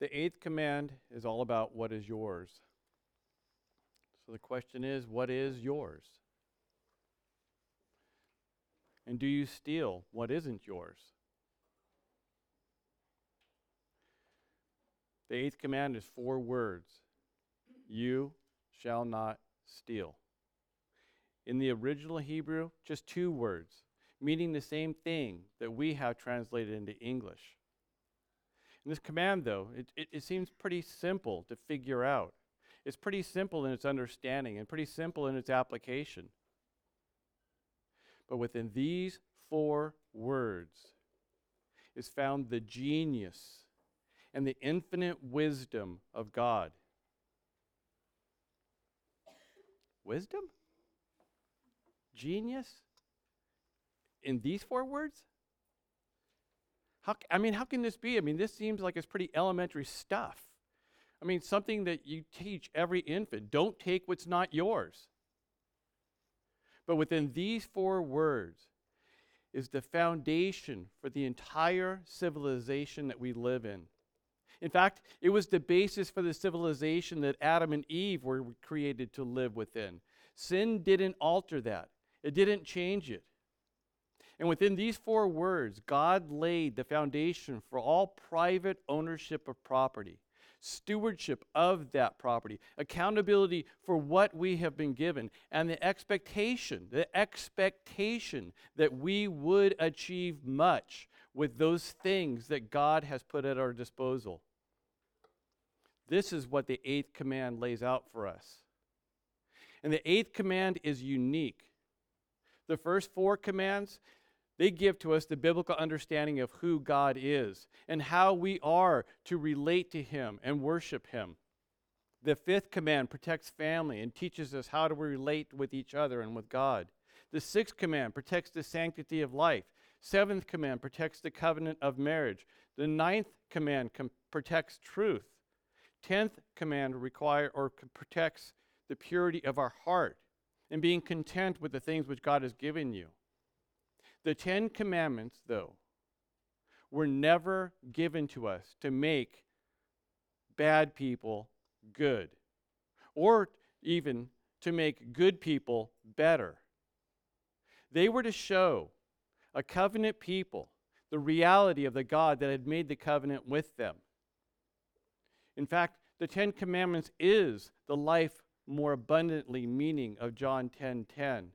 The eighth command is all about what is yours. So the question is, what is yours? And do you steal what isn't yours? The eighth command is four words You shall not steal. In the original Hebrew, just two words, meaning the same thing that we have translated into English. And this command, though, it, it, it, seems pretty simple to figure out. It's pretty simple in its understanding and pretty simple in its application. But within these four words is found the genius and the infinite wisdom of God. Wisdom? Genius? In these four words? How, I mean, how can this be? I mean, this seems like it's pretty elementary stuff. I mean, something that you teach every infant don't take what's not yours. But within these four words is the foundation for the entire civilization that we live in. In fact, it was the basis for the civilization that Adam and Eve were created to live within. Sin didn't alter that, it didn't change it. And within these four words, God laid the foundation for all private ownership of property, stewardship of that property, accountability for what we have been given, and the expectation, the expectation that we would achieve much with those things that God has put at our disposal. This is what the eighth command lays out for us. And the eighth command is unique. The first four commands, they give to us the biblical understanding of who God is and how we are to relate to Him and worship Him. The fifth command protects family and teaches us how to relate with each other and with God. The sixth command protects the sanctity of life. Seventh command protects the covenant of marriage. The ninth command com- protects truth. Tenth command require or protects the purity of our heart and being content with the things which God has given you. The Ten Commandments, though, were never given to us to make bad people good or even to make good people better. They were to show a covenant people the reality of the God that had made the covenant with them. In fact, the Ten Commandments is the life more abundantly meaning of John 10:10. 10, 10.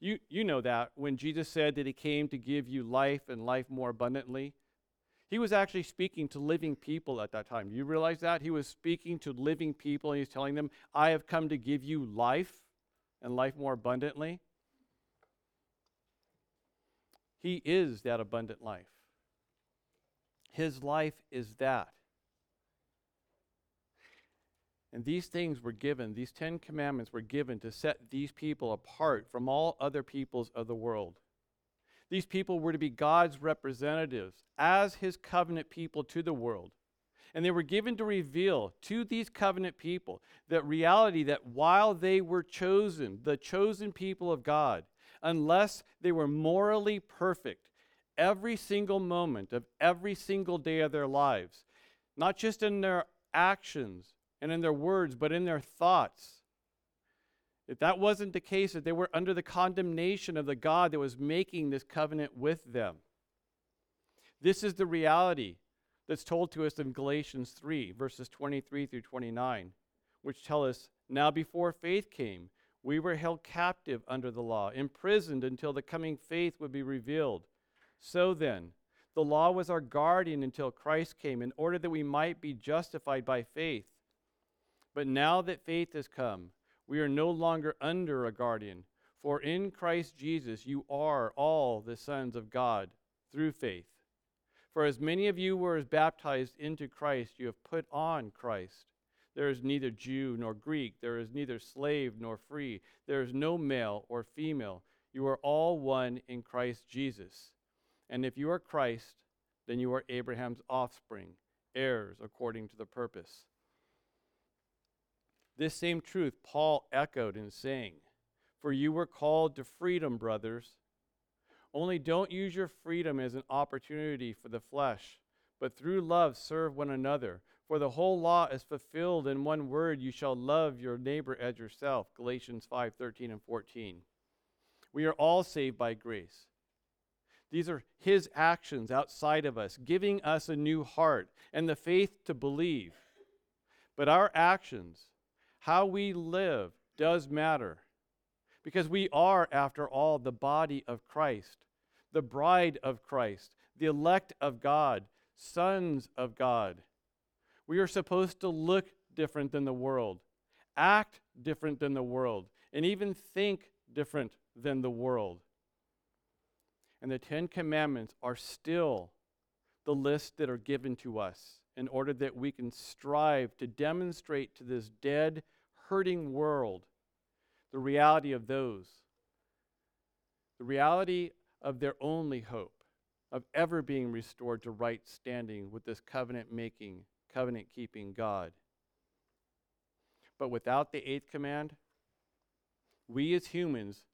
You, you know that when Jesus said that he came to give you life and life more abundantly, he was actually speaking to living people at that time. Do you realize that? He was speaking to living people and he's telling them, I have come to give you life and life more abundantly. He is that abundant life. His life is that. And these things were given, these Ten Commandments were given to set these people apart from all other peoples of the world. These people were to be God's representatives as his covenant people to the world. And they were given to reveal to these covenant people that reality that while they were chosen, the chosen people of God, unless they were morally perfect every single moment of every single day of their lives, not just in their actions, and in their words, but in their thoughts. If that wasn't the case, that they were under the condemnation of the God that was making this covenant with them. This is the reality that's told to us in Galatians 3, verses 23 through 29, which tell us Now before faith came, we were held captive under the law, imprisoned until the coming faith would be revealed. So then, the law was our guardian until Christ came, in order that we might be justified by faith. But now that faith has come, we are no longer under a guardian. For in Christ Jesus you are all the sons of God through faith. For as many of you were as baptized into Christ, you have put on Christ. There is neither Jew nor Greek, there is neither slave nor free, there is no male or female. You are all one in Christ Jesus. And if you are Christ, then you are Abraham's offspring, heirs according to the purpose this same truth Paul echoed in saying, For you were called to freedom, brothers. Only don't use your freedom as an opportunity for the flesh, but through love serve one another. For the whole law is fulfilled in one word you shall love your neighbor as yourself. Galatians 5 13 and 14. We are all saved by grace. These are his actions outside of us, giving us a new heart and the faith to believe. But our actions, how we live, does matter. Because we are, after all, the body of Christ, the bride of Christ, the elect of God, sons of God. We are supposed to look different than the world, act different than the world, and even think different than the world. And the Ten Commandments are still the list that are given to us in order that we can strive to demonstrate to this dead, hurting world the reality of those, the reality of their only hope of ever being restored to right standing with this covenant making, covenant keeping God. But without the eighth command, we as humans,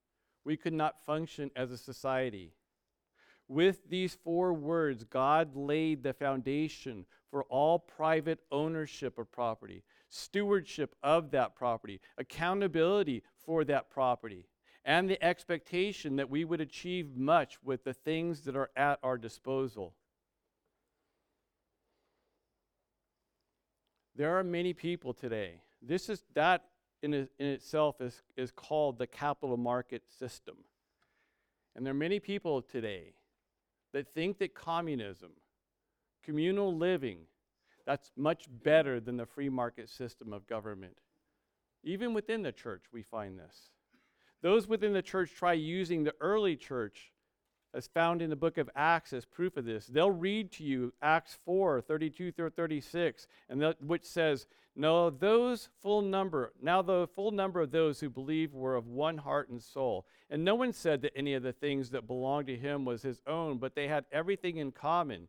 we could not function as a society. With these four words, God laid the foundation for all private ownership of property, stewardship of that property, accountability for that property and the expectation that we would achieve much with the things that are at our disposal. There are many people today. This is that in, in itself is, is called the capital market system. And there are many people today that think that communism, communal living, that's much better than the free market system of government. Even within the church, we find this. Those within the church try using the early church as found in the book of Acts as proof of this. They'll read to you Acts 4 32 through 36, and which says, No, those full number, now the full number of those who believed were of one heart and soul. And no one said that any of the things that belonged to him was his own, but they had everything in common.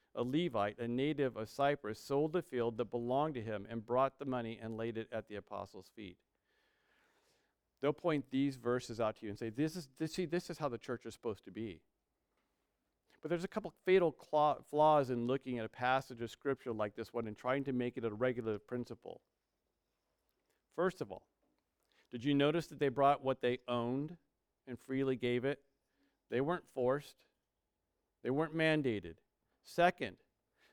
a Levite, a native of Cyprus, sold the field that belonged to him and brought the money and laid it at the apostles' feet they'll point these verses out to you and say, this is, this, see, this is how the church is supposed to be. But there's a couple fatal claw, flaws in looking at a passage of Scripture like this one and trying to make it a regular principle. First of all, did you notice that they brought what they owned and freely gave it? They weren't forced, they weren't mandated. Second,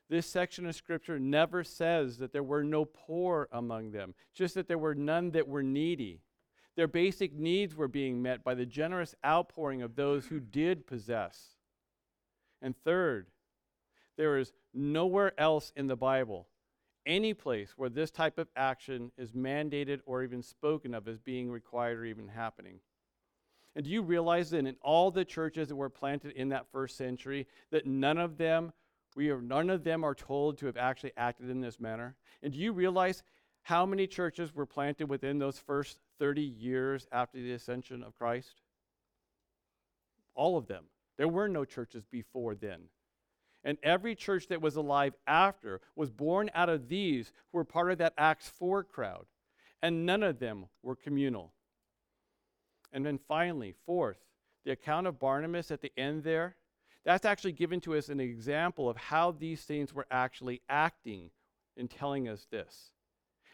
this section of Scripture never says that there were no poor among them, just that there were none that were needy. Their basic needs were being met by the generous outpouring of those who did possess. And third, there is nowhere else in the Bible, any place where this type of action is mandated or even spoken of as being required or even happening. And do you realize that in all the churches that were planted in that first century, that none of them, we are none of them are told to have actually acted in this manner? And do you realize how many churches were planted within those first 30 years after the ascension of Christ? All of them. There were no churches before then. And every church that was alive after was born out of these who were part of that Acts 4 crowd. And none of them were communal. And then finally, fourth, the account of Barnabas at the end there, that's actually given to us an example of how these saints were actually acting in telling us this.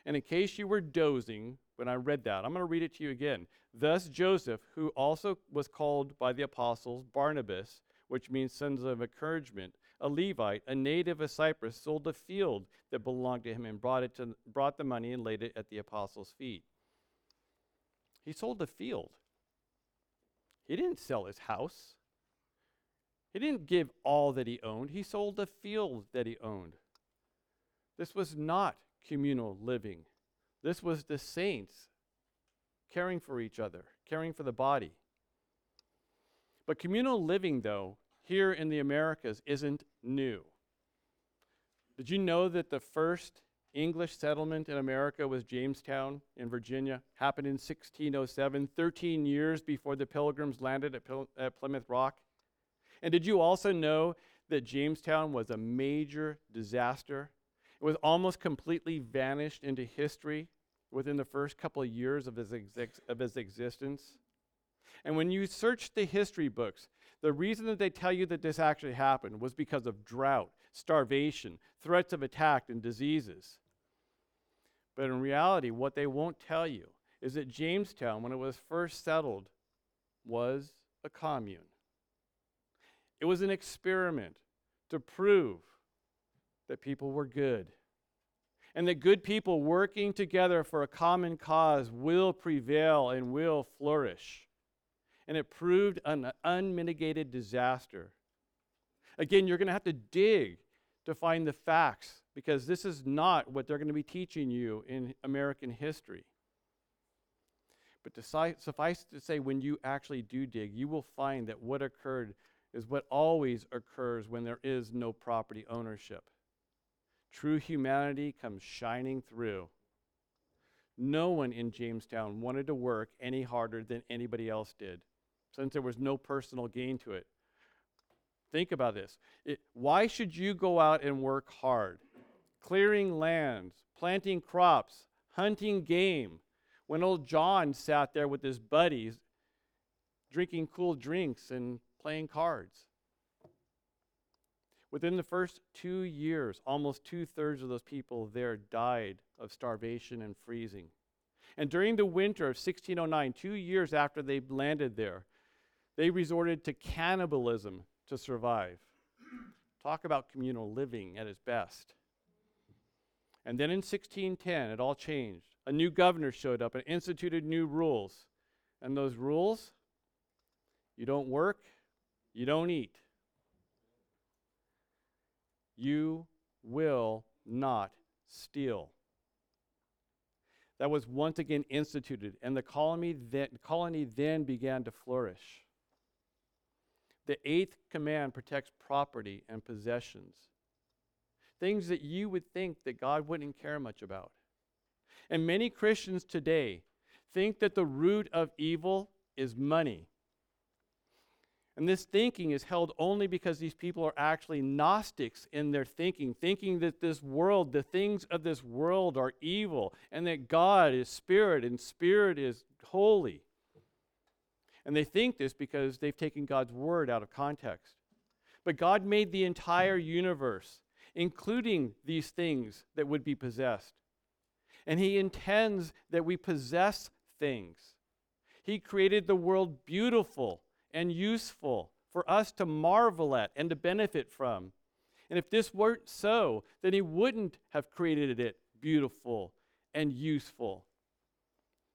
And in case you were dozing when I read that, I'm going to read it to you again. Thus Joseph, who also was called by the apostles Barnabas, which means sons of encouragement, a Levite, a native of Cyprus, sold a field that belonged to him and brought, it to, brought the money and laid it at the apostles' feet. He sold the field. He didn't sell his house. He didn't give all that he owned. He sold the field that he owned. This was not communal living. This was the saints caring for each other, caring for the body. But communal living, though, here in the Americas isn't new. Did you know that the first English settlement in America was Jamestown in Virginia. Happened in 1607, 13 years before the Pilgrims landed at, Pil- at Plymouth Rock. And did you also know that Jamestown was a major disaster? It was almost completely vanished into history within the first couple of years of its, ex- of its existence. And when you search the history books, the reason that they tell you that this actually happened was because of drought, starvation, threats of attack, and diseases. But in reality, what they won't tell you is that Jamestown, when it was first settled, was a commune. It was an experiment to prove that people were good and that good people working together for a common cause will prevail and will flourish. And it proved an unmitigated disaster. Again, you're going to have to dig to find the facts because this is not what they're going to be teaching you in American history. But suffice to say, when you actually do dig, you will find that what occurred is what always occurs when there is no property ownership. True humanity comes shining through. No one in Jamestown wanted to work any harder than anybody else did, since there was no personal gain to it. Think about this. It, why should you go out and work hard? Clearing lands, planting crops, hunting game, when old John sat there with his buddies drinking cool drinks and playing cards. Within the first two years, almost two thirds of those people there died of starvation and freezing. And during the winter of 1609, two years after they landed there, they resorted to cannibalism to survive. Talk about communal living at its best. And then in 1610, it all changed. A new governor showed up and instituted new rules. And those rules you don't work, you don't eat. You will not steal. That was once again instituted, and the colony then, colony then began to flourish. The eighth command protects property and possessions, things that you would think that God wouldn't care much about. And many Christians today think that the root of evil is money. And this thinking is held only because these people are actually Gnostics in their thinking, thinking that this world, the things of this world are evil, and that God is spirit and spirit is holy. And they think this because they've taken God's word out of context. But God made the entire universe, including these things that would be possessed. And He intends that we possess things. He created the world beautiful and useful for us to marvel at and to benefit from. And if this weren't so, then He wouldn't have created it beautiful and useful.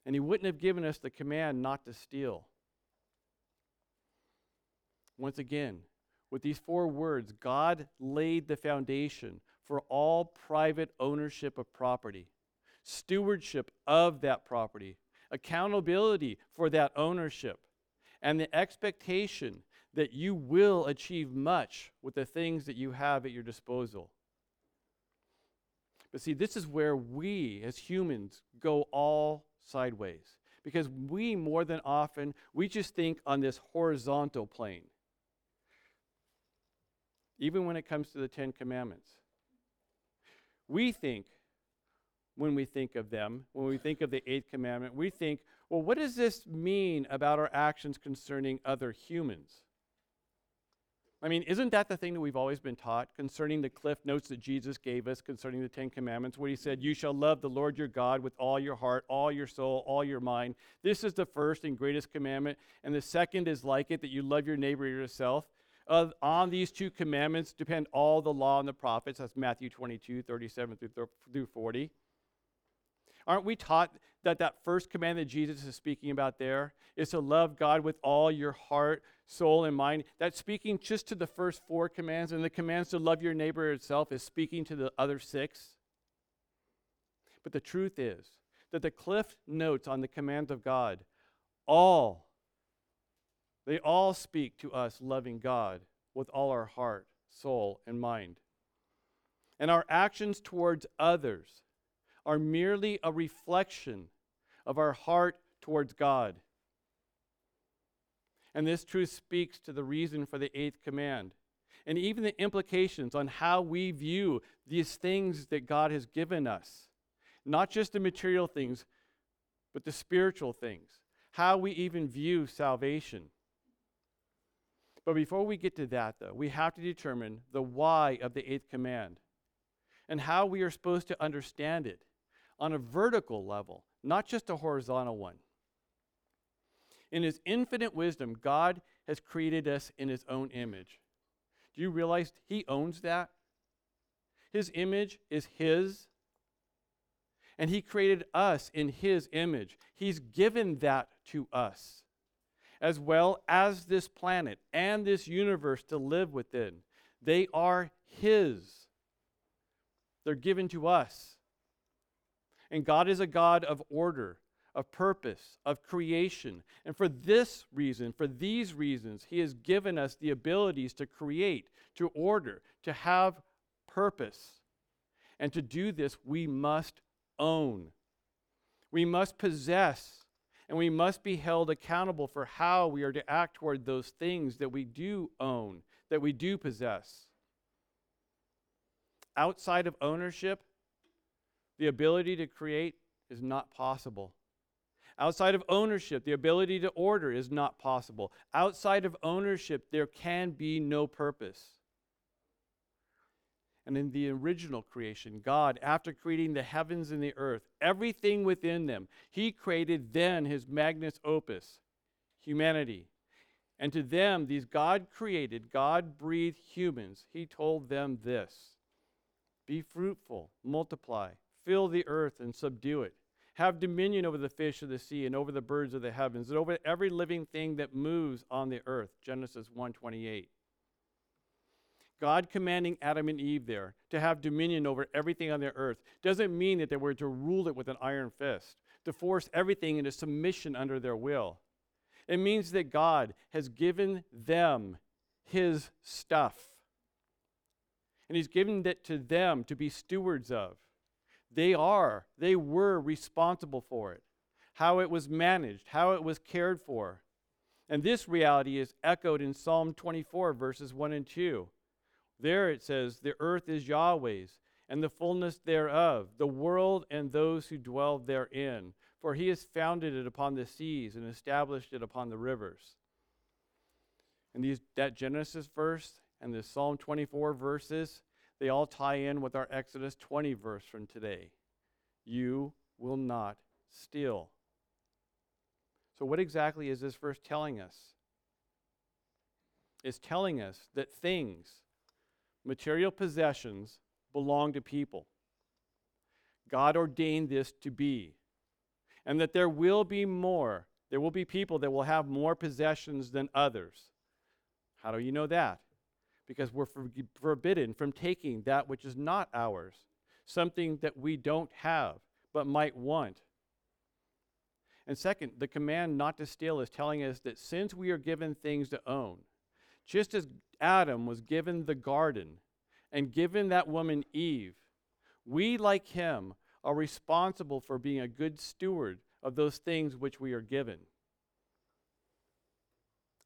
And He wouldn't have given us the command not to steal. Once again, with these four words, God laid the foundation for all private ownership of property, stewardship of that property, accountability for that ownership and the expectation that you will achieve much with the things that you have at your disposal. But see, this is where we as humans go all sideways. Because we, more than often, we just think on this horizontal plane. Even when it comes to the Ten Commandments. We think, when we think of them, when we think of the Eighth Commandment, we think, well, what does this mean about our actions concerning other humans? I mean, isn't that the thing that we've always been taught concerning the cliff notes that Jesus gave us concerning the Ten Commandments, where he said, You shall love the Lord your God with all your heart, all your soul, all your mind. This is the first and greatest commandment. And the second is like it, that you love your neighbor yourself. Uh, on these two commandments depend all the law and the prophets. That's Matthew 22, 37 through 40. Aren't we taught that that first command that Jesus is speaking about there is to love God with all your heart, soul, and mind? That's speaking just to the first four commands, and the commands to love your neighbor itself is speaking to the other six. But the truth is that the cliff notes on the commands of God all they all speak to us loving God with all our heart, soul, and mind. And our actions towards others are merely a reflection of our heart towards God. And this truth speaks to the reason for the eighth command and even the implications on how we view these things that God has given us. Not just the material things, but the spiritual things. How we even view salvation. But before we get to that, though, we have to determine the why of the eighth command and how we are supposed to understand it on a vertical level, not just a horizontal one. In His infinite wisdom, God has created us in His own image. Do you realize He owns that? His image is His. And He created us in His image. He's given that to us, as well as this planet and this universe to live within. They are His, they're given to us. And God is a God of order of purpose, of creation. And for this reason, for these reasons, He has given us the abilities to create, to order, to have purpose. And to do this, we must own. We must possess, and we must be held accountable for how we are to act toward those things that we do own, that we do possess. Outside of ownership, the ability to create is not possible. Outside of ownership, the ability to order is not possible. Outside of ownership, there can be no purpose. And in the original creation, God, after creating the heavens and the earth, everything within them, He created then His magnus opus, humanity. And to them, these God created, God breathed humans, He told them this Be fruitful, multiply, fill the earth, and subdue it have dominion over the fish of the sea and over the birds of the heavens and over every living thing that moves on the earth genesis 1:28 god commanding adam and eve there to have dominion over everything on the earth doesn't mean that they were to rule it with an iron fist to force everything into submission under their will it means that god has given them his stuff and he's given it to them to be stewards of they are, they were responsible for it, how it was managed, how it was cared for. And this reality is echoed in Psalm 24, verses 1 and 2. There it says, The earth is Yahweh's, and the fullness thereof, the world and those who dwell therein. For he has founded it upon the seas and established it upon the rivers. And these, that Genesis verse and the Psalm 24 verses they all tie in with our Exodus 20 verse from today. You will not steal. So, what exactly is this verse telling us? It's telling us that things, material possessions, belong to people. God ordained this to be. And that there will be more. There will be people that will have more possessions than others. How do you know that? because we're forbidden from taking that which is not ours, something that we don't have but might want. And second, the command not to steal is telling us that since we are given things to own, just as Adam was given the garden and given that woman Eve, we, like him, are responsible for being a good steward of those things which we are given.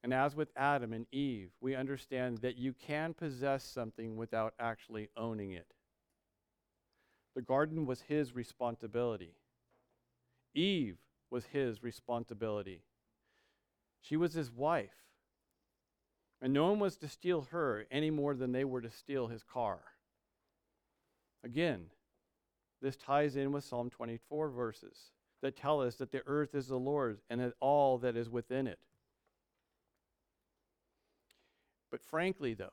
And as with Adam and Eve, we understand that you can possess something without actually owning it. The garden was his responsibility. Eve was his responsibility. She was his wife. And no one was to steal her any more than they were to steal his car. Again, this ties in with Psalm 24 verses that tell us that the earth is the Lord's and that all that is within it. But frankly, though,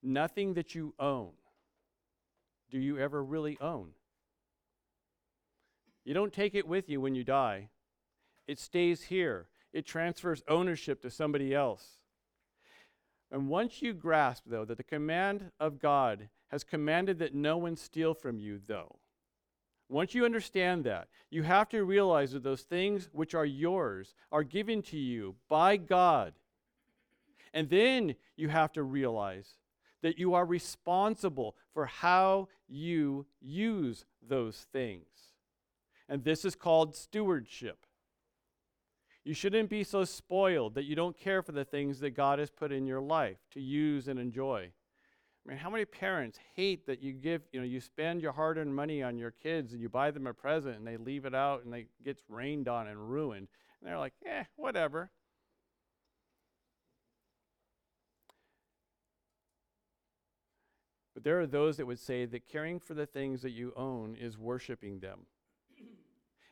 nothing that you own do you ever really own. You don't take it with you when you die, it stays here, it transfers ownership to somebody else. And once you grasp, though, that the command of God has commanded that no one steal from you, though, once you understand that, you have to realize that those things which are yours are given to you by God and then you have to realize that you are responsible for how you use those things. And this is called stewardship. You shouldn't be so spoiled that you don't care for the things that God has put in your life to use and enjoy. I mean, how many parents hate that you give, you know, you spend your hard earned money on your kids and you buy them a present and they leave it out and it gets rained on and ruined. And they're like, eh, whatever. But there are those that would say that caring for the things that you own is worshiping them.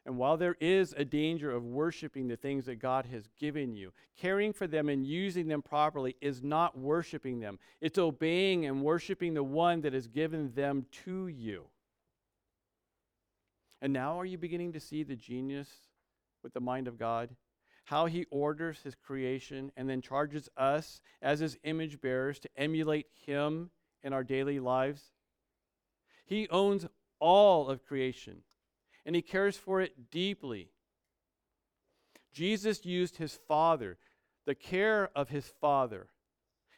And while there is a danger of worshiping the things that God has given you, caring for them and using them properly is not worshiping them. It's obeying and worshiping the one that has given them to you. And now are you beginning to see the genius with the mind of God? How he orders his creation and then charges us as his image bearers to emulate him in our daily lives? He owns all of creation and he cares for it deeply. Jesus used his Father, the care of his Father,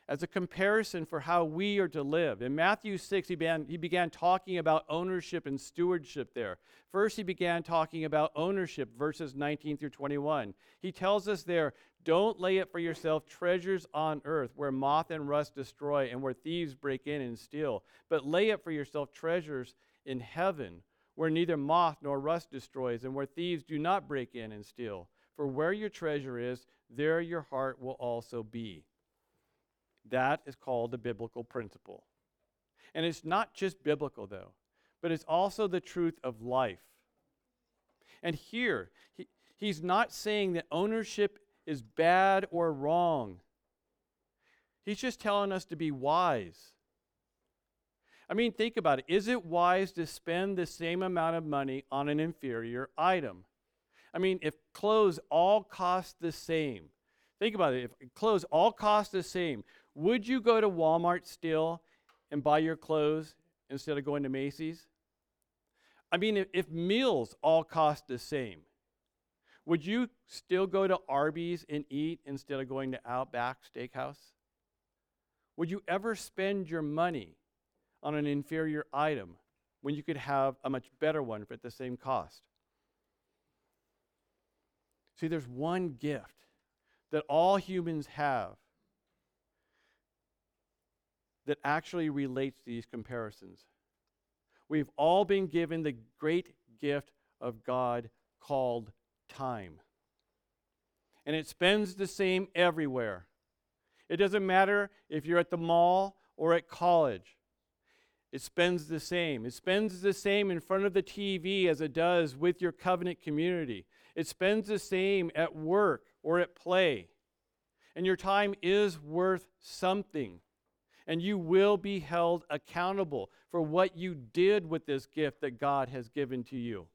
as a comparison for how we are to live. In Matthew 6, he began, he began talking about ownership and stewardship there. First, he began talking about ownership, verses 19 through 21. He tells us there, Don't lay up for yourself treasures on earth where moth and rust destroy and where thieves break in and steal, but lay up for yourself treasures in heaven where neither moth nor rust destroys, and where thieves do not break in and steal. For where your treasure is, there your heart will also be. That is called a biblical principle. And it's not just biblical, though, but it's also the truth of life. And here, he, he's not saying that ownership is bad or wrong. He's just telling us to be wise I mean, think about it. Is it wise to spend the same amount of money on an inferior item? I mean, if clothes all cost the same, think about it. If clothes all cost the same, would you go to Walmart still and buy your clothes instead of going to Macy's? I mean, if, if meals all cost the same, would you still go to Arby's and eat instead of going to Outback Steakhouse? Would you ever spend your money on an inferior item when you could have a much better one for at the same cost. See, there's one gift that all humans have that actually relates to these comparisons. We've all been given the great gift of God called time. And it spends the same everywhere. It doesn't matter if you're at the mall or at college. It spends the same. It spends the same in front of the TV as it does with your covenant community. It spends the same at work or at play. And your time is worth something. And you will be held accountable for what you did with this gift that God has given to you.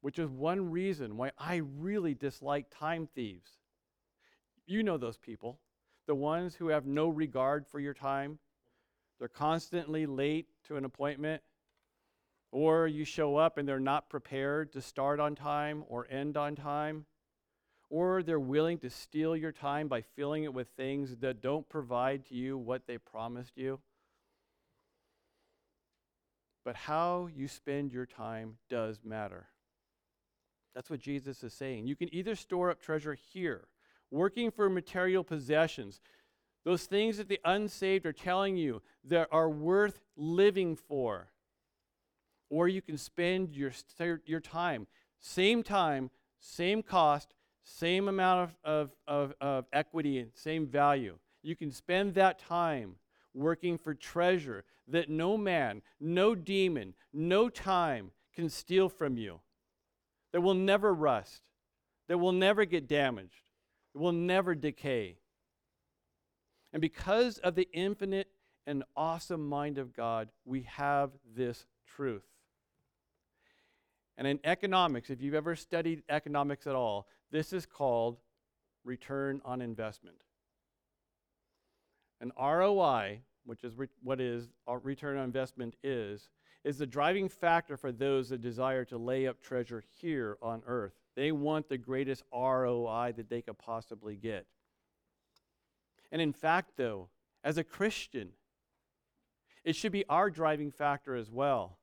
Which is one reason why I really dislike time thieves. You know those people, the ones who have no regard for your time they're constantly late to an appointment, or you show up and they're not prepared to start on time or end on time, or they're willing to steal your time by filling it with things that don't provide to you what they promised you. But how you spend your time does matter. That's what Jesus is saying. You can either store up treasure here, working for material possessions, those things that the unsaved are telling you that are worth living for. Or you can spend your, your time, same time, same cost, same amount of, of, of, of equity and same value. You can spend that time working for treasure that no man, no demon, no time can steal from you, that will never rust, that will never get damaged, that will never decay. And because of the infinite and awesome mind of God, we have this truth. And in economics, if you've ever studied economics at all, this is called return on investment. An ROI, which is re- what is uh, return on investment is, is the driving factor for those that desire to lay up treasure here on earth. They want the greatest ROI that they could possibly get. And in fact, though, as a Christian, It should be our driving factor as well.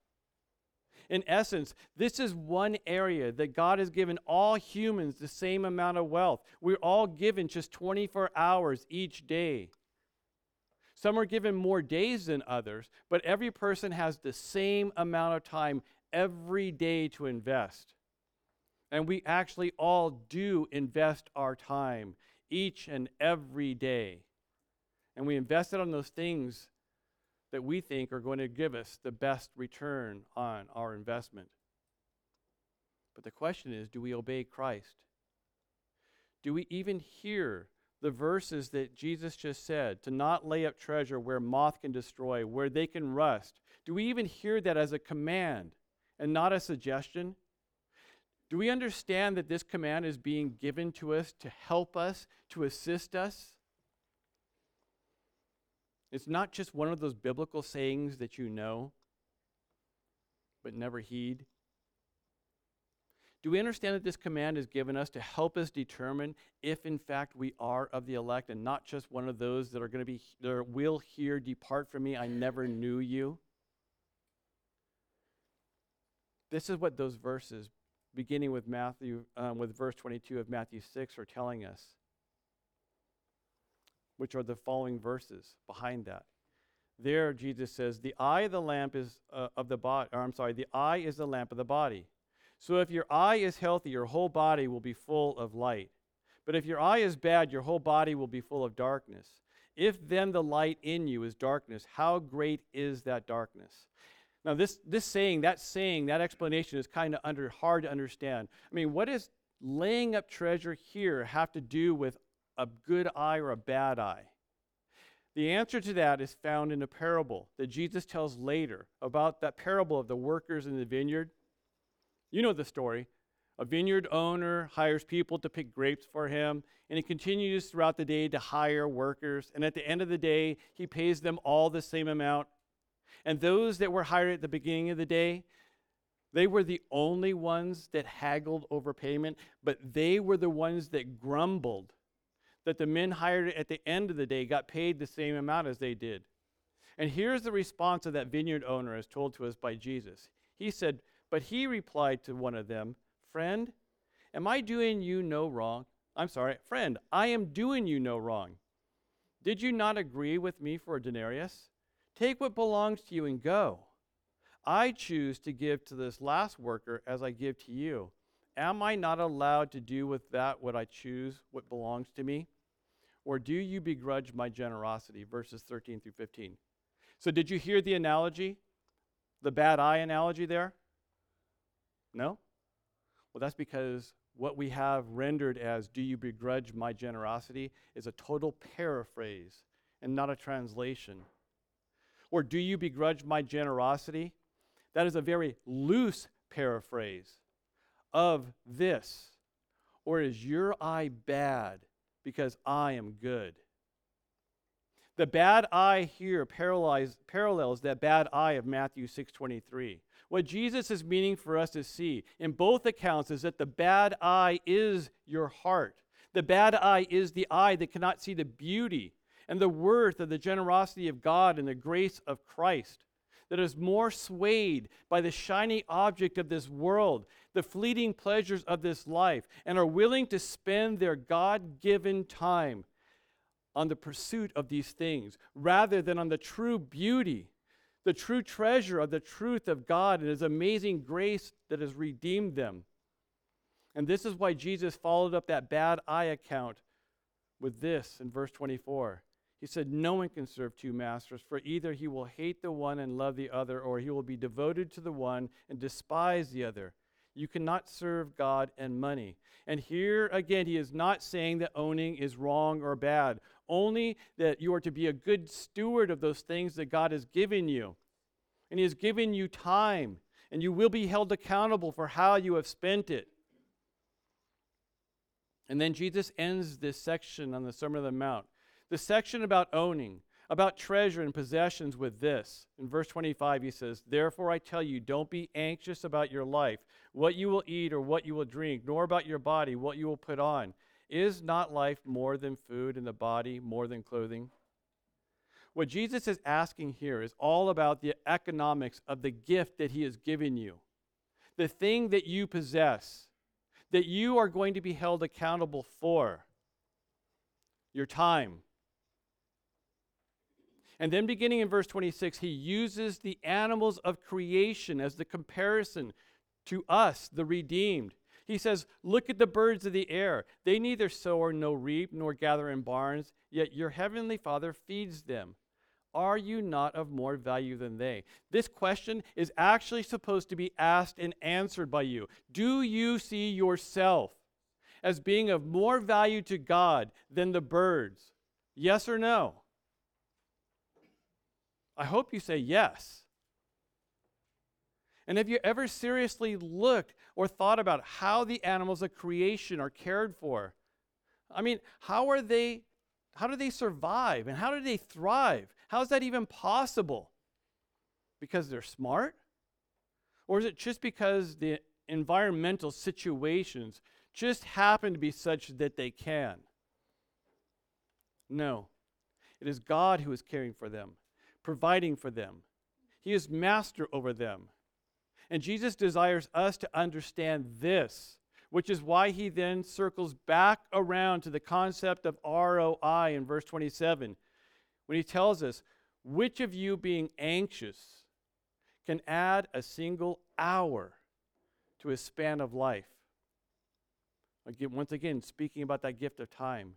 In essence, this is one area that God has given all humans the same amount of wealth. We're all given just 24 hours each day. Some are given more days than others, but every person has the same amount of time every day to invest. And we actually all do invest our time each and every day. And we invest it on those things that we think are going to give us the best return on our investment. But the question is do we obey Christ? Do we even hear the verses that Jesus just said to not lay up treasure where moth can destroy, where they can rust? Do we even hear that as a command and not a suggestion? Do we understand that this command is being given to us to help us, to assist us? It's not just one of those biblical sayings that you know but never heed. Do we understand that this command is given us to help us determine if in fact we are of the elect and not just one of those that are going to be that will hear depart from me I never knew you? This is what those verses beginning with Matthew um, with verse 22 of Matthew 6 are telling us which are the following verses behind that. There, Jesus says, "The eye of the lamp is uh, of the body." I'm sorry, the eye is the lamp of the body. So if your eye is healthy, your whole body will be full of light. But if your eye is bad, your whole body will be full of darkness. If then the light in you is darkness, how great is that darkness? Now, this, this saying, that saying, that explanation is kind of under hard to understand. I mean, what does laying up treasure here have to do with a good eye or a bad eye? The answer to that is found in a parable that Jesus tells later about that parable of the workers in the vineyard. You know the story. A vineyard owner hires people to pick grapes for him, and he continues throughout the day to hire workers. And at the end of the day, he pays them all the same amount. And those that were hired at the beginning of the day, they were the only ones that haggled over payment, but they were the ones that grumbled that the men hired at the end of the day got paid the same amount as they did. And here's the response of that vineyard owner as told to us by Jesus. He said, But he replied to one of them, Friend, am I doing you no wrong? I'm sorry, friend, I am doing you no wrong. Did you not agree with me for a denarius? Take what belongs to you and go. I choose to give to this last worker as I give to you. Am I not allowed to do with that what I choose, what belongs to me? Or do you begrudge my generosity? Verses 13 through 15. So, did you hear the analogy? The bad eye analogy there? No? Well, that's because what we have rendered as, Do you begrudge my generosity, is a total paraphrase and not a translation. Or, Do you begrudge my generosity? That is a very loose paraphrase of this? Or is your eye bad because I am good? The bad eye here parallels that bad eye of Matthew 6:23. What Jesus is meaning for us to see in both accounts is that the bad eye is your heart. The bad eye is the eye that cannot see the beauty and the worth of the generosity of God and the grace of Christ that is more swayed by the shiny object of this world, the fleeting pleasures of this life, and are willing to spend their God given time on the pursuit of these things rather than on the true beauty, the true treasure of the truth of God and His amazing grace that has redeemed them. And this is why Jesus followed up that bad eye account with this in verse 24. He said, No one can serve two masters, for either he will hate the one and love the other, or he will be devoted to the one and despise the other. You cannot serve God and money. And here again, he is not saying that owning is wrong or bad, only that you are to be a good steward of those things that God has given you. And he has given you time, and you will be held accountable for how you have spent it. And then Jesus ends this section on the Sermon on the Mount the section about owning, about treasure and possessions with this. In verse 25, he says, Therefore I tell you, don't be anxious about your life, what you will eat or what you will drink, nor about your body, what you will put on. Is not life more than food and the body more than clothing? What Jesus is asking here is all about the economics of the gift that he has given you, the thing that you possess, that you are going to be held accountable for your time. And then, beginning in verse 26, he uses the animals of creation as the comparison to us, the redeemed. He says, Look at the birds of the air. They neither sow nor reap nor gather in barns, yet your heavenly Father feeds them. Are you not of more value than they? This question is actually supposed to be asked and answered by you. Do you see yourself as being of more value to God than the birds? Yes or no? I hope you say yes. And have you ever seriously looked or thought about how the animals of creation are cared for? I mean, how are they how do they survive and how do they thrive? How is that even possible? Because they're smart? Or is it just because the environmental situations just happen to be such that they can? No. It is God who is caring for them, providing for them. He is master over them. And Jesus desires us to understand this, which is why he then circles back around to the concept of ROI in verse 27 when he tells us, Which of you being anxious can add a single hour to his span of life? Again, once again, speaking about that gift of time.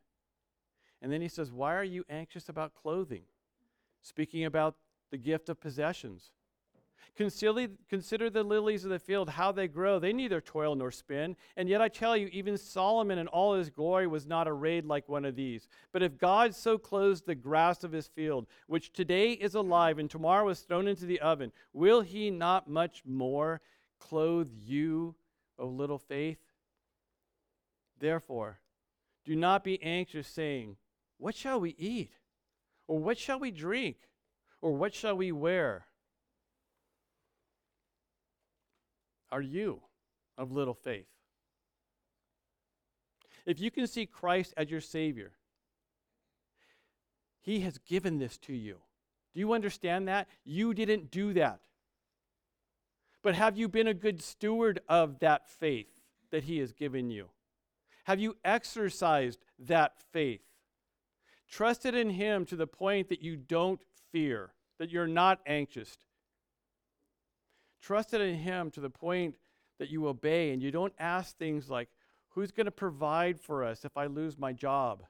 And then he says, Why are you anxious about clothing? Speaking about the gift of possessions. Consider, the lilies of the field, how they grow. They neither toil nor spin. And yet I tell you, even Solomon in all his glory was not arrayed like one of these. But if God so clothes the grass of his field, which today is alive and tomorrow is thrown into the oven, will he not much more clothe you, O little faith? Therefore, do not be anxious, saying, What shall we eat? Or what shall we drink? Or what shall we wear? are you of little faith? If you can see Christ as your Savior, He has given this to you. Do you understand that? You didn't do that. But have you been a good steward of that faith that He has given you? Have you exercised that faith? Trusted in Him to the point that you don't fear, that you're not anxious, trusted in Him to the point that you obey and you don't ask things like, Who's going to provide for us if I lose my job?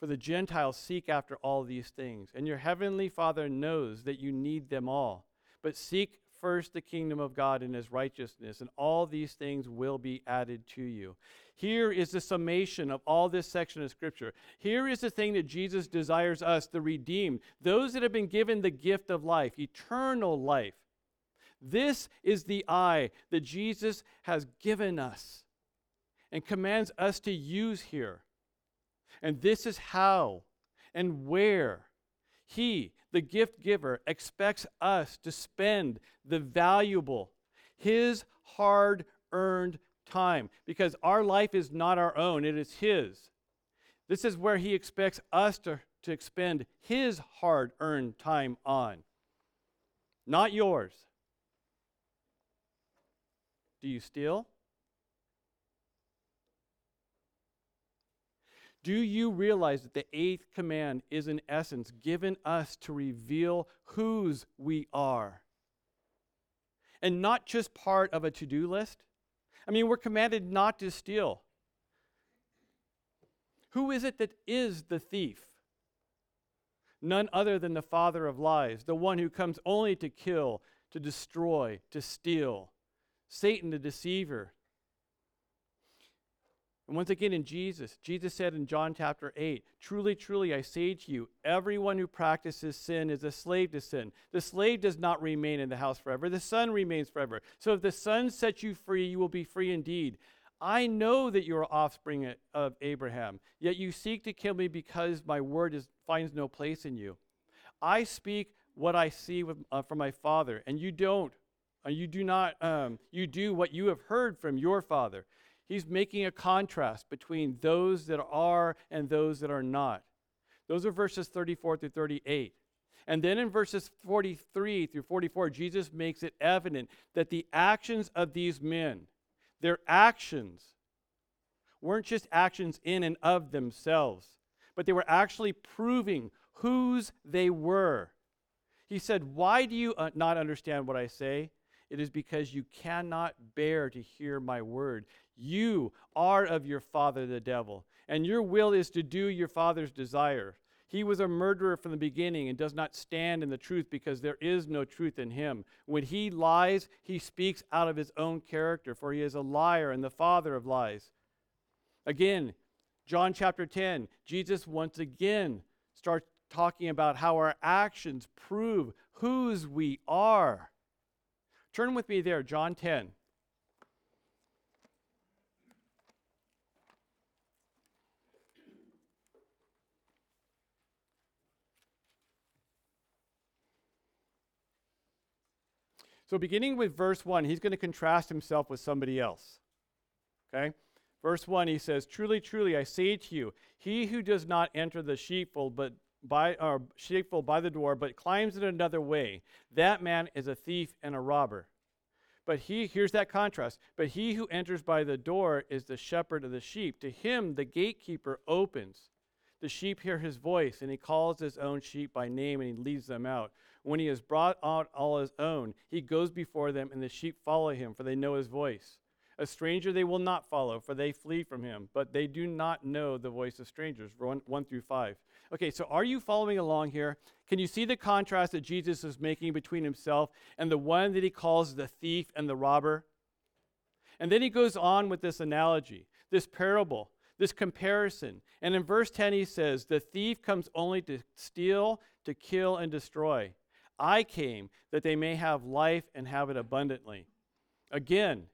For the Gentiles seek after all these things, and your heavenly Father knows that you need them all. But seek first the kingdom of God and his righteousness, and all these things will be added to you. Here is the summation of all this section of Scripture. Here is the thing that Jesus desires us, the redeemed, those that have been given the gift of life, eternal life. This is the eye that Jesus has given us and commands us to use here. And this is how and where He, the gift giver, expects us to spend the valuable, His hard earned time because our life is not our own, it is His. This is where He expects us to, to expend His hard earned time on, not yours. Do you steal? Do you realize that the eighth command is, in essence, given us to reveal whose we are? And not just part of a to do list? I mean, we're commanded not to steal. Who is it that is the thief? None other than the father of lies, the one who comes only to kill, to destroy, to steal. Satan, the deceiver. And once again, in Jesus, Jesus said in John chapter 8, Truly, truly, I say to you, everyone who practices sin is a slave to sin. The slave does not remain in the house forever, the son remains forever. So if the son sets you free, you will be free indeed. I know that you are offspring of Abraham, yet you seek to kill me because my word is, finds no place in you. I speak what I see with, uh, from my father, and you don't. You do not. Um, you do what you have heard from your father. He's making a contrast between those that are and those that are not. Those are verses 34 through 38. And then in verses 43 through 44, Jesus makes it evident that the actions of these men, their actions, weren't just actions in and of themselves, but they were actually proving whose they were. He said, Why do you uh, not understand what I say? It is because you cannot bear to hear my word. You are of your father, the devil, and your will is to do your father's desire. He was a murderer from the beginning and does not stand in the truth because there is no truth in him. When he lies, he speaks out of his own character, for he is a liar and the father of lies. Again, John chapter 10, Jesus once again starts talking about how our actions prove whose we are. Turn with me there, John 10. So, beginning with verse 1, he's going to contrast himself with somebody else. Okay? Verse 1, he says, Truly, truly, I say to you, he who does not enter the sheepfold, but by, or sheepfold by the door, but climbs in another way, that man is a thief and a robber. But he, here's that contrast, but he who enters by the door is the shepherd of the sheep. To him, the gatekeeper opens. The sheep hear his voice, and he calls his own sheep by name, and he leads them out. When he has brought out all his own, he goes before them, and the sheep follow him, for they know his voice. A stranger they will not follow, for they flee from him, but they do not know the voice of strangers. 1, 1 through 5. Okay, so are you following along here? Can you see the contrast that Jesus is making between himself and the one that he calls the thief and the robber? And then he goes on with this analogy, this parable, this comparison. And in verse 10, he says, The thief comes only to steal, to kill, and destroy. I came that they may have life and have it abundantly. Again,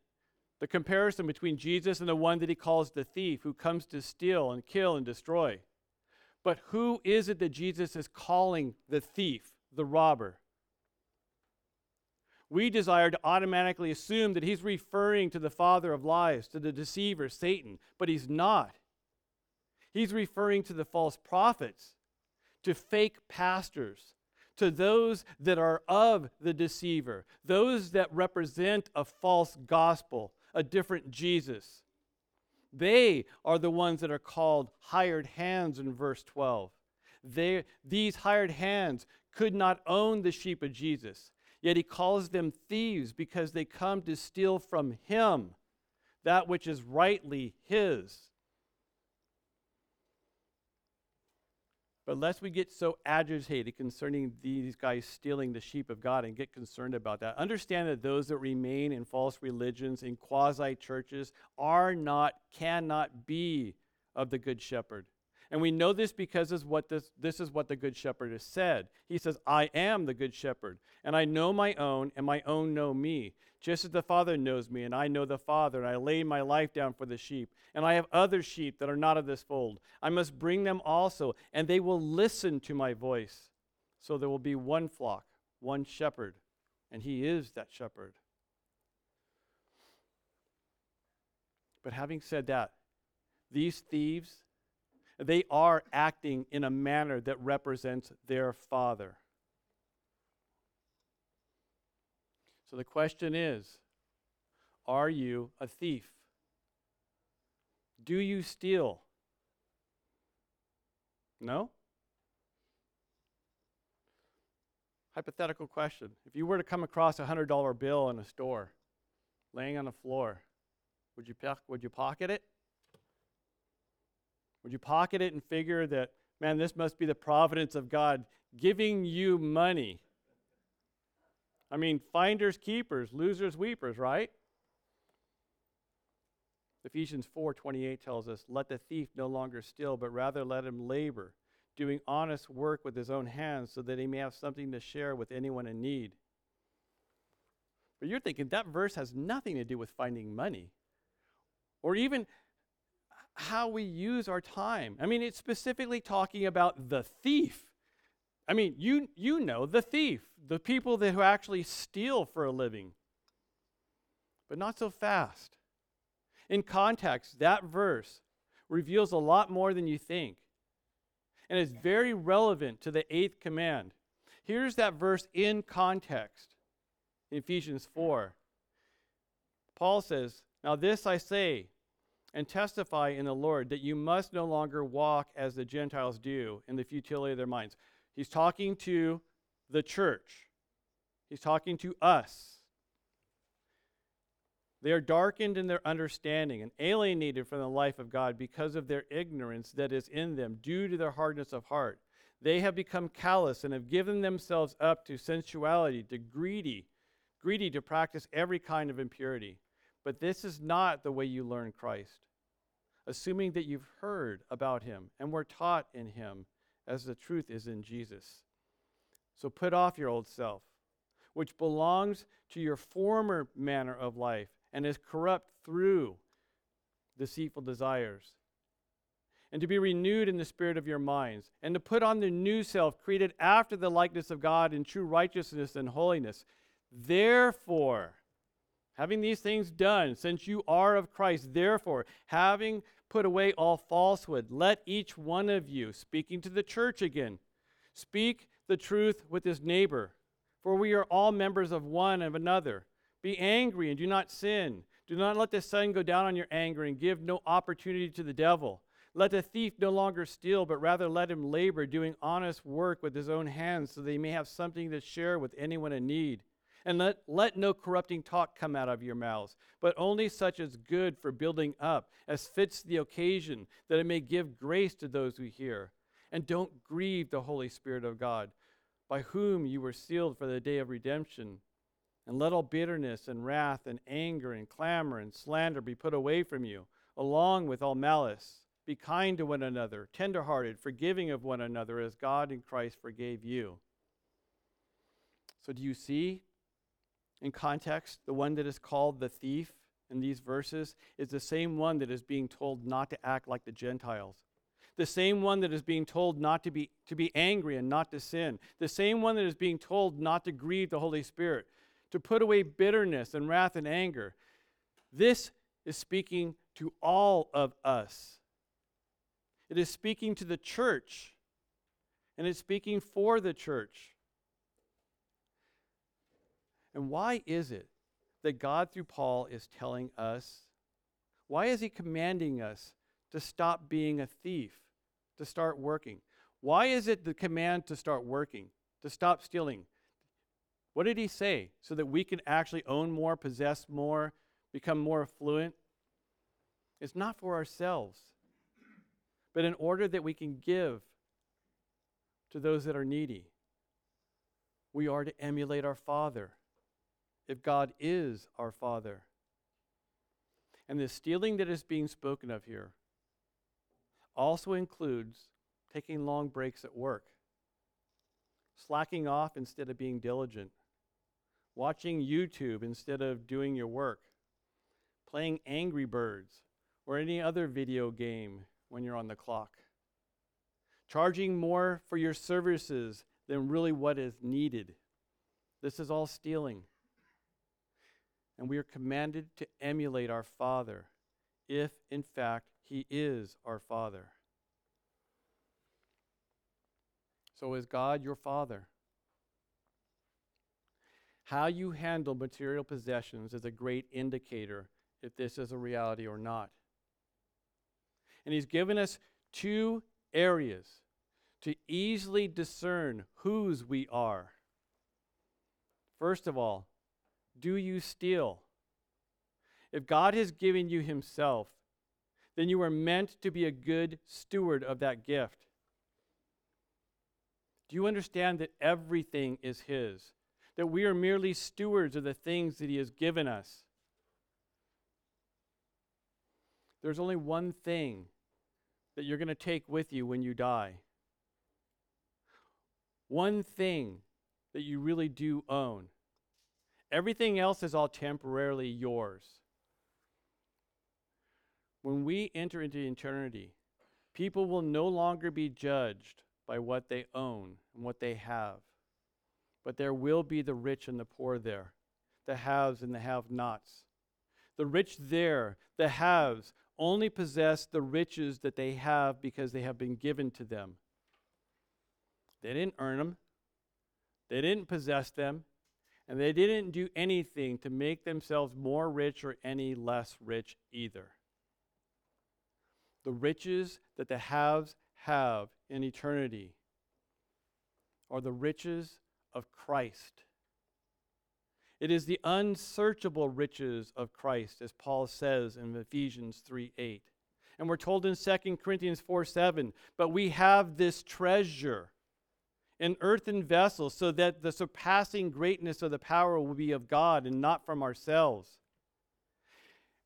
the comparison between Jesus and the one that he calls the thief who comes to steal and kill and destroy. But who is it that Jesus is calling the thief, the robber? We desire to automatically assume that he's referring to the father of lies, to the deceiver, Satan, but he's not. He's referring to the false prophets, to fake pastors, to those that are of the deceiver, those that represent a false gospel, a different Jesus. They are the ones that are called hired hands in verse 12. They, these hired hands could not own the sheep of Jesus, yet he calls them thieves because they come to steal from him that which is rightly his. But lest we get so agitated concerning these guys stealing the sheep of God and get concerned about that, understand that those that remain in false religions, in quasi churches, are not, cannot be of the Good Shepherd. And we know this because is what this, this is what the Good Shepherd has said. He says, I am the Good Shepherd, and I know my own, and my own know me. Just as the Father knows me, and I know the Father, and I lay my life down for the sheep. And I have other sheep that are not of this fold. I must bring them also, and they will listen to my voice. So there will be one flock, one shepherd, and he is that shepherd. But having said that, these thieves, they are acting in a manner that represents their father. So the question is Are you a thief? Do you steal? No? Hypothetical question. If you were to come across a $100 bill in a store laying on the floor, would you, would you pocket it? Would you pocket it and figure that, man, this must be the providence of God giving you money? I mean, finders, keepers, losers, weepers, right? Ephesians 4:28 tells us, "Let the thief no longer steal, but rather let him labor, doing honest work with his own hands, so that he may have something to share with anyone in need." But you're thinking that verse has nothing to do with finding money or even how we use our time. I mean, it's specifically talking about the thief. I mean, you, you know the thief, the people that who actually steal for a living. But not so fast. In context, that verse reveals a lot more than you think. And it's very relevant to the eighth command. Here's that verse in context in Ephesians 4. Paul says, Now this I say and testify in the Lord that you must no longer walk as the Gentiles do in the futility of their minds. He's talking to the church, he's talking to us. They are darkened in their understanding and alienated from the life of God because of their ignorance that is in them due to their hardness of heart. They have become callous and have given themselves up to sensuality, to greedy, greedy to practice every kind of impurity. But this is not the way you learn Christ, assuming that you've heard about him and were taught in him as the truth is in Jesus. So put off your old self, which belongs to your former manner of life and is corrupt through deceitful desires. And to be renewed in the spirit of your minds, and to put on the new self, created after the likeness of God in true righteousness and holiness. Therefore, having these things done, since you are of Christ, therefore, having put away all falsehood, let each one of you, speaking to the church again, speak the truth with his neighbor, for we are all members of one and of another. Be angry and do not sin. Do not let the sun go down on your anger and give no opportunity to the devil. Let the thief no longer steal, but rather let him labor, doing honest work with his own hands, so that he may have something to share with anyone in need. And let, let no corrupting talk come out of your mouths, but only such as good for building up, as fits the occasion, that it may give grace to those who hear. And don't grieve the Holy Spirit of God, by whom you were sealed for the day of redemption. And let all bitterness and wrath and anger and clamor and slander be put away from you, along with all malice. Be kind to one another, tenderhearted, forgiving of one another, as God in Christ forgave you. So, do you see in context the one that is called the thief in these verses is the same one that is being told not to act like the Gentiles? The same one that is being told not to be, to be angry and not to sin. The same one that is being told not to grieve the Holy Spirit to put away bitterness and wrath and anger. This is speaking to all of us. It is speaking to the church, and it's speaking for the church. And why is it that God, through Paul, is telling us? Why is he commanding us to stop being a thief, to start working? Why is it the command to start working, to stop stealing, what did he say? So that we can actually own more, possess more, become more affluent? It's not for ourselves, but in order that we can give to those that are needy. We are to emulate our Father if God is our Father. And the stealing that is being spoken of here also includes taking long breaks at work, slacking off instead of being diligent, watching YouTube instead of doing your work, playing Angry Birds or any other video game when you're on the clock, charging more for your services than really what is needed. This is all stealing. And we are commanded to emulate our Father if, in fact, He is our Father. So, is God your Father? How you handle material possessions is a great indicator if this is a reality or not. And he's given us two areas to easily discern whose we are. First of all, do you steal? If God has given you himself, then you are meant to be a good steward of that gift. Do you understand that everything is his? that we are merely stewards of the things that He has given us. There's only one thing that you're going to take with you when you die. One thing that you really do own. Everything else is all temporarily yours. When we enter into eternity, people will no longer be judged by what they own and what they have. But there will be the rich and the poor there, the haves and the have nots. The rich there, the haves, only possess the riches that they have because they have been given to them. They didn't earn them, they didn't possess them, and they didn't do anything to make themselves more rich or any less rich either. The riches that the haves have in eternity are the riches of Christ. It is the unsearchable riches of Christ, as Paul says in Ephesians 3 8. And we're told in 2 Corinthians 4 7, but we have this treasure in earthen vessel, so that the surpassing greatness of the power will be of God and not from ourselves.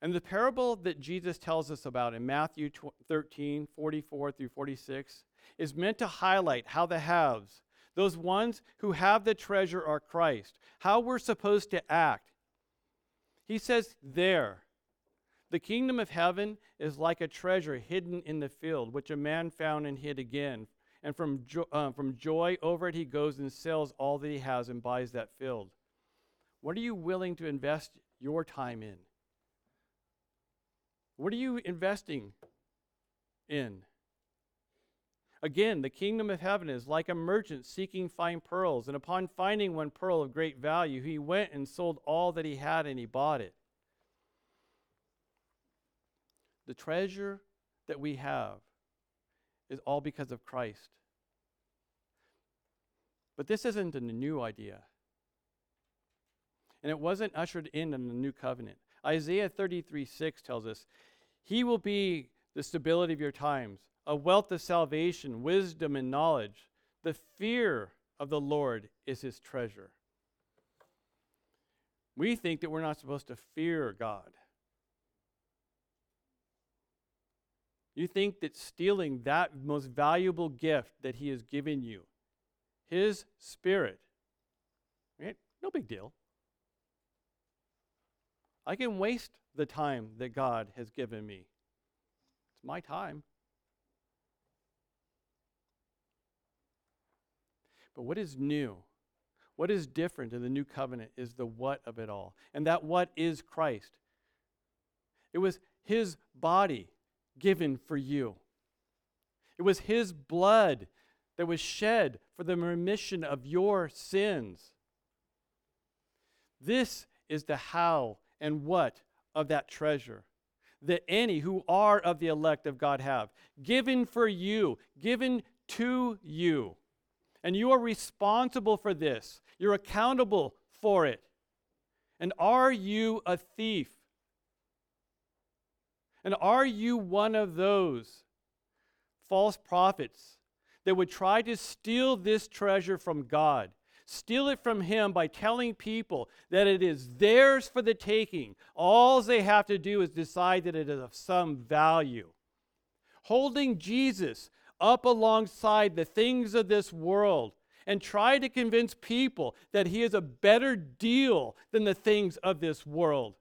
And the parable that Jesus tells us about in Matthew 13 44 through 46 is meant to highlight how the haves, those ones who have the treasure are Christ, how we're supposed to act. He says, There, the kingdom of heaven is like a treasure hidden in the field, which a man found and hid again. And from, jo- uh, from joy over it, he goes and sells all that he has and buys that field. What are you willing to invest your time in? What are you investing in? Again, the kingdom of heaven is like a merchant seeking fine pearls, and upon finding one pearl of great value, he went and sold all that he had and he bought it. The treasure that we have is all because of Christ. But this isn't a new idea. And it wasn't ushered in in the new covenant. Isaiah 33 6 tells us, He will be the stability of your times, a wealth of salvation, wisdom, and knowledge. The fear of the Lord is his treasure. We think that we're not supposed to fear God. You think that stealing that most valuable gift that he has given you, his spirit, right? No big deal. I can waste the time that God has given me. It's my time. But what is new? What is different in the new covenant is the what of it all. And that what is Christ. It was his body given for you, it was his blood that was shed for the remission of your sins. This is the how and what of that treasure that any who are of the elect of God have. Given for you, given to you. And you are responsible for this. You're accountable for it. And are you a thief? And are you one of those false prophets that would try to steal this treasure from God? steal it from him by telling people that it is theirs for the taking. All they have to do is decide that it is of some value. Holding Jesus up alongside the things of this world and try to convince people that he is a better deal than the things of this world.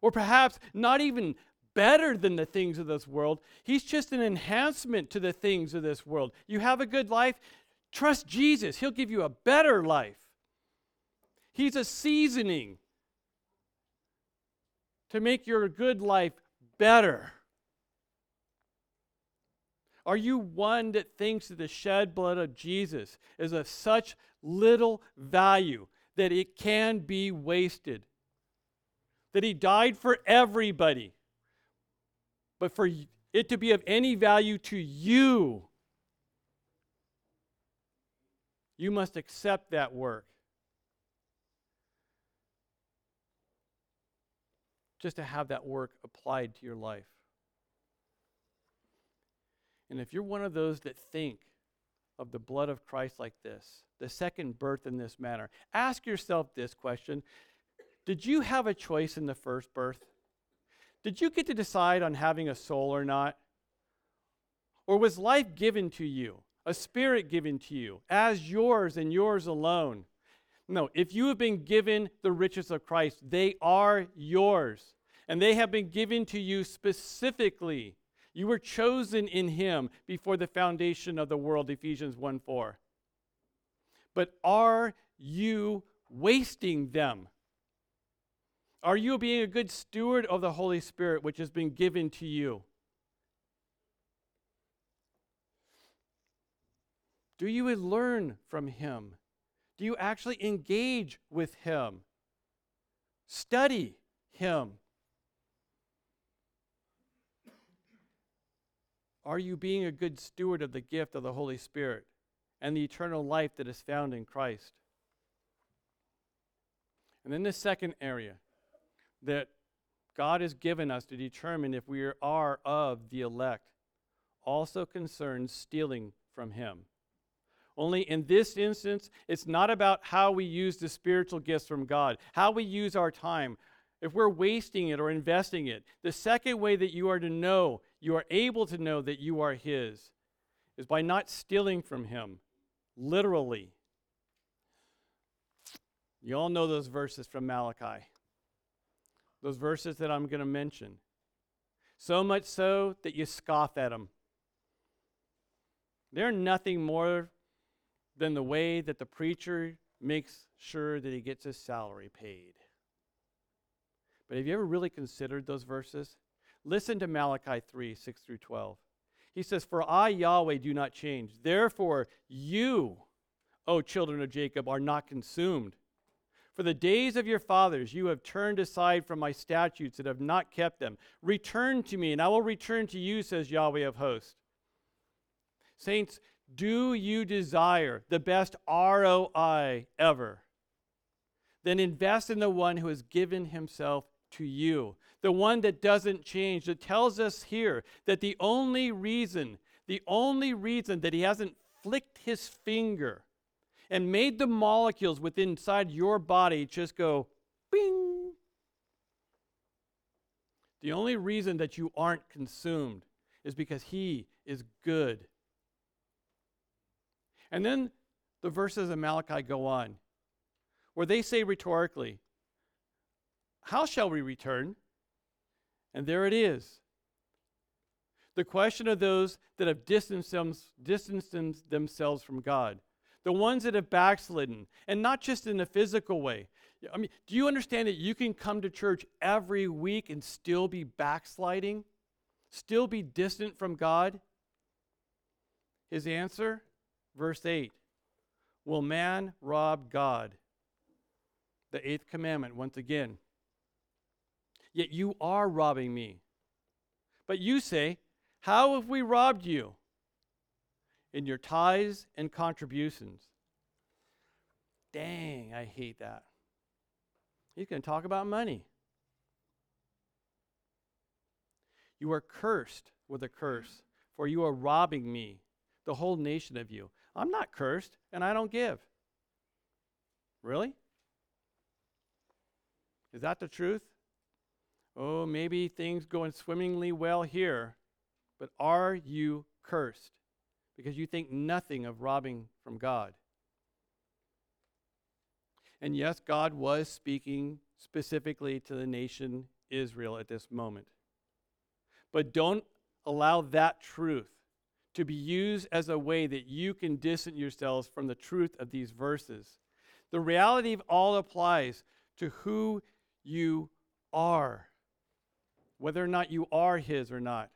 Or perhaps not even better than the things of this world. He's just an enhancement to the things of this world. You have a good life, Trust Jesus, He'll give you a better life. He's a seasoning to make your good life better. Are you one that thinks that the shed blood of Jesus is of such little value that it can be wasted? That he died for everybody, but for it to be of any value to you, You must accept that work. Just to have that work applied to your life. And if you're one of those that think of the blood of Christ like this, the second birth in this manner, ask yourself this question Did you have a choice in the first birth? Did you get to decide on having a soul or not? Or was life given to you? a spirit given to you as yours and yours alone. No, if you have been given the riches of Christ, they are yours. And they have been given to you specifically. You were chosen in him before the foundation of the world, Ephesians 1 4. But are you wasting them? Are you being a good steward of the Holy Spirit, which has been given to you? Do you learn from him? Do you actually engage with him? Study him. Are you being a good steward of the gift of the Holy Spirit and the eternal life that is found in Christ? And then the second area that God has given us to determine if we are of the elect also concerns stealing from Him. Only in this instance, it's not about how we use the spiritual gifts from God, how we use our time, if we're wasting it or investing it. The second way that you are to know, you are able to know that you are His, is by not stealing from Him, literally. You all know those verses from Malachi, those verses that I'm going to mention. So much so that you scoff at them. They're nothing more than the way that the preacher makes sure that he gets his salary paid. But have you ever really considered those verses? Listen to Malachi 3 6 through 12. He says, For I, Yahweh, do not change. Therefore, you, O children of Jacob, are not consumed. For the days of your fathers you have turned aside from my statutes and have not kept them. Return to me, and I will return to you, says Yahweh of hosts. Saints, do you desire the best ROI ever? Then invest in the one who has given himself to you, the one that doesn't change, that tells us here that the only reason, the only reason that he hasn't flicked his finger and made the molecules within inside your body just go bing. The only reason that you aren't consumed is because he is good. And then the verses of Malachi go on, where they say rhetorically, how shall we return? And there it is. The question of those that have distanced, them, distanced themselves from God, the ones that have backslidden, and not just in a physical way. I mean, do you understand that you can come to church every week and still be backsliding? Still be distant from God? His answer, verse 8 Will man rob God? The eighth commandment, once again yet you are robbing me. But you say, How have we robbed you? In your tithes and contributions. Dang, I hate that. Going to talk about money. You are cursed with a curse, for you are robbing me, the whole nation of you. I'm not cursed, and I don't give. Really? Is that the truth? Oh, maybe things going swimmingly well here, but are you cursed because you think nothing of robbing from God? And yes, God was speaking specifically to the nation Israel at this moment. But don't allow that truth to be used as a way that you can distance yourselves from the truth of these verses. The reality of all applies to who you are whether or not you are His or not.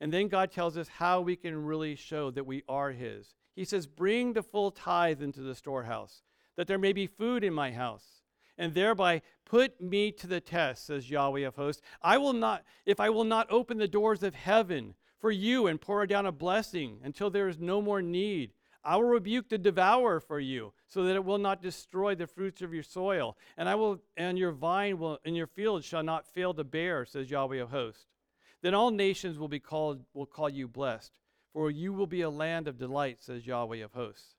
And then God tells us how we can really show that we are His. He says, Bring the full tithe into the storehouse, that there may be food in my house, and thereby put me to the test, says Yahweh of hosts. I will not, if I will not open the doors of heaven for you and pour down a blessing until there is no more need. I will rebuke the devourer for you, so that it will not destroy the fruits of your soil, and I will and your vine will and your field shall not fail to bear, says Yahweh of hosts. Then all nations will be called will call you blessed, for you will be a land of delight, says Yahweh of hosts.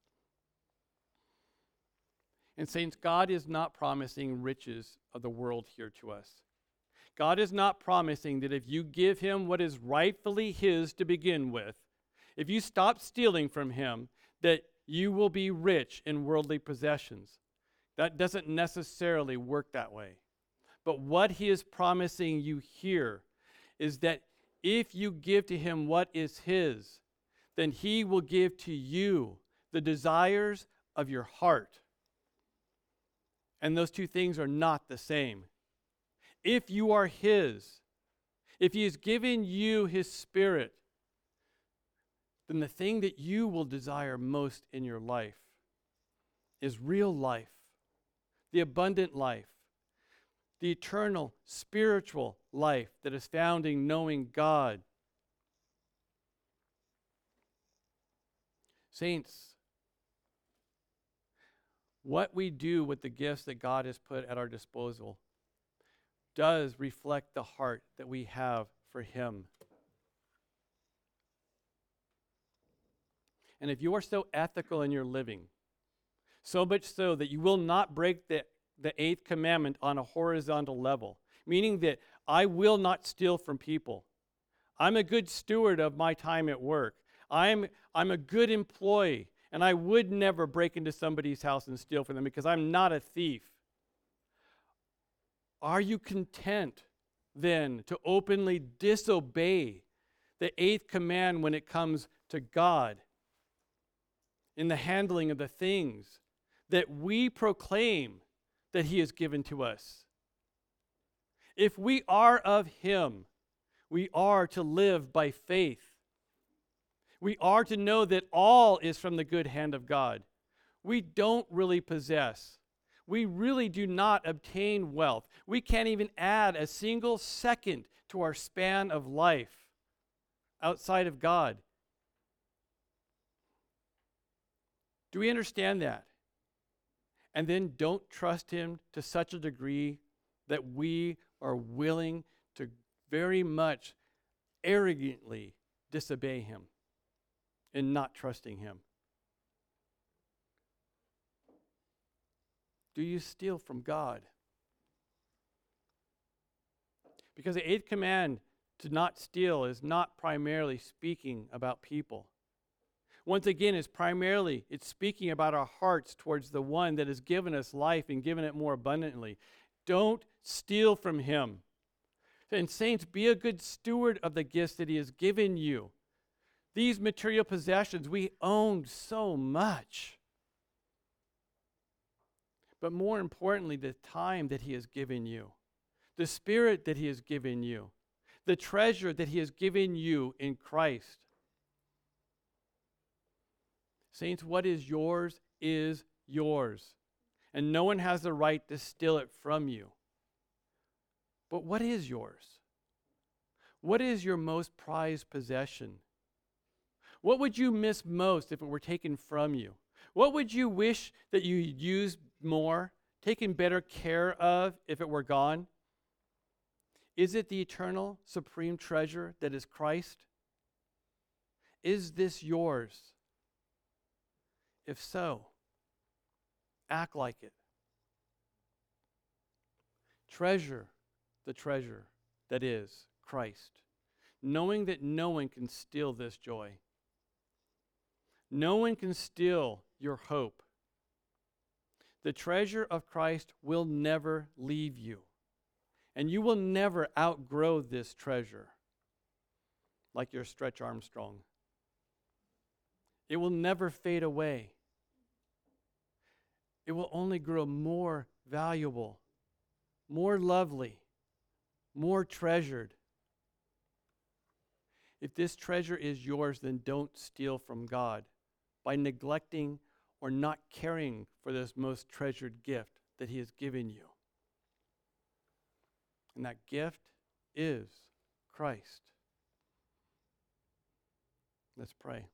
And saints, God is not promising riches of the world here to us. God is not promising that if you give him what is rightfully his to begin with, if you stop stealing from him, that you will be rich in worldly possessions. That doesn't necessarily work that way. But what he is promising you here is that if you give to him what is his, then he will give to you the desires of your heart. And those two things are not the same. If you are his, if he has given you his spirit, then the thing that you will desire most in your life is real life, the abundant life, the eternal spiritual life that is found in knowing God. Saints, what we do with the gifts that God has put at our disposal does reflect the heart that we have for Him. And if you are so ethical in your living, so much so that you will not break the, the eighth commandment on a horizontal level, meaning that I will not steal from people. I'm a good steward of my time at work. I'm, I'm a good employee, and I would never break into somebody's house and steal from them because I'm not a thief. Are you content then to openly disobey the eighth command when it comes to God in the handling of the things that we proclaim that He has given to us? If we are of Him, we are to live by faith. We are to know that all is from the good hand of God. We don't really possess we really do not obtain wealth. We can't even add a single second to our span of life outside of God. Do we understand that? And then don't trust Him to such a degree that we are willing to very much arrogantly disobey Him in not trusting Him. Do you steal from God? Because the eighth command to not steal is not primarily speaking about people. Once again, it's primarily it's speaking about our hearts towards the one that has given us life and given it more abundantly. Don't steal from him. And saints, be a good steward of the gifts that he has given you. These material possessions, we own so much but more importantly, the time that He has given you, the Spirit that He has given you, the treasure that He has given you in Christ. Saints, what is yours is yours, and no one has the right to steal it from you. But what is yours? What is your most prized possession? What would you miss most if it were taken from you? What would you wish that you used more, taken better care of if it were gone? Is it the eternal, supreme treasure that is Christ? Is this yours? If so, act like it. Treasure the treasure that is Christ, knowing that no one can steal this joy. No one can steal your hope. The treasure of Christ will never leave you, and you will never outgrow this treasure like your Stretch Armstrong. It will never fade away. It will only grow more valuable, more lovely, more treasured. If this treasure is yours, then don't steal from God by neglecting or not caring for this most treasured gift that He has given you. And that gift is Christ. Let's pray.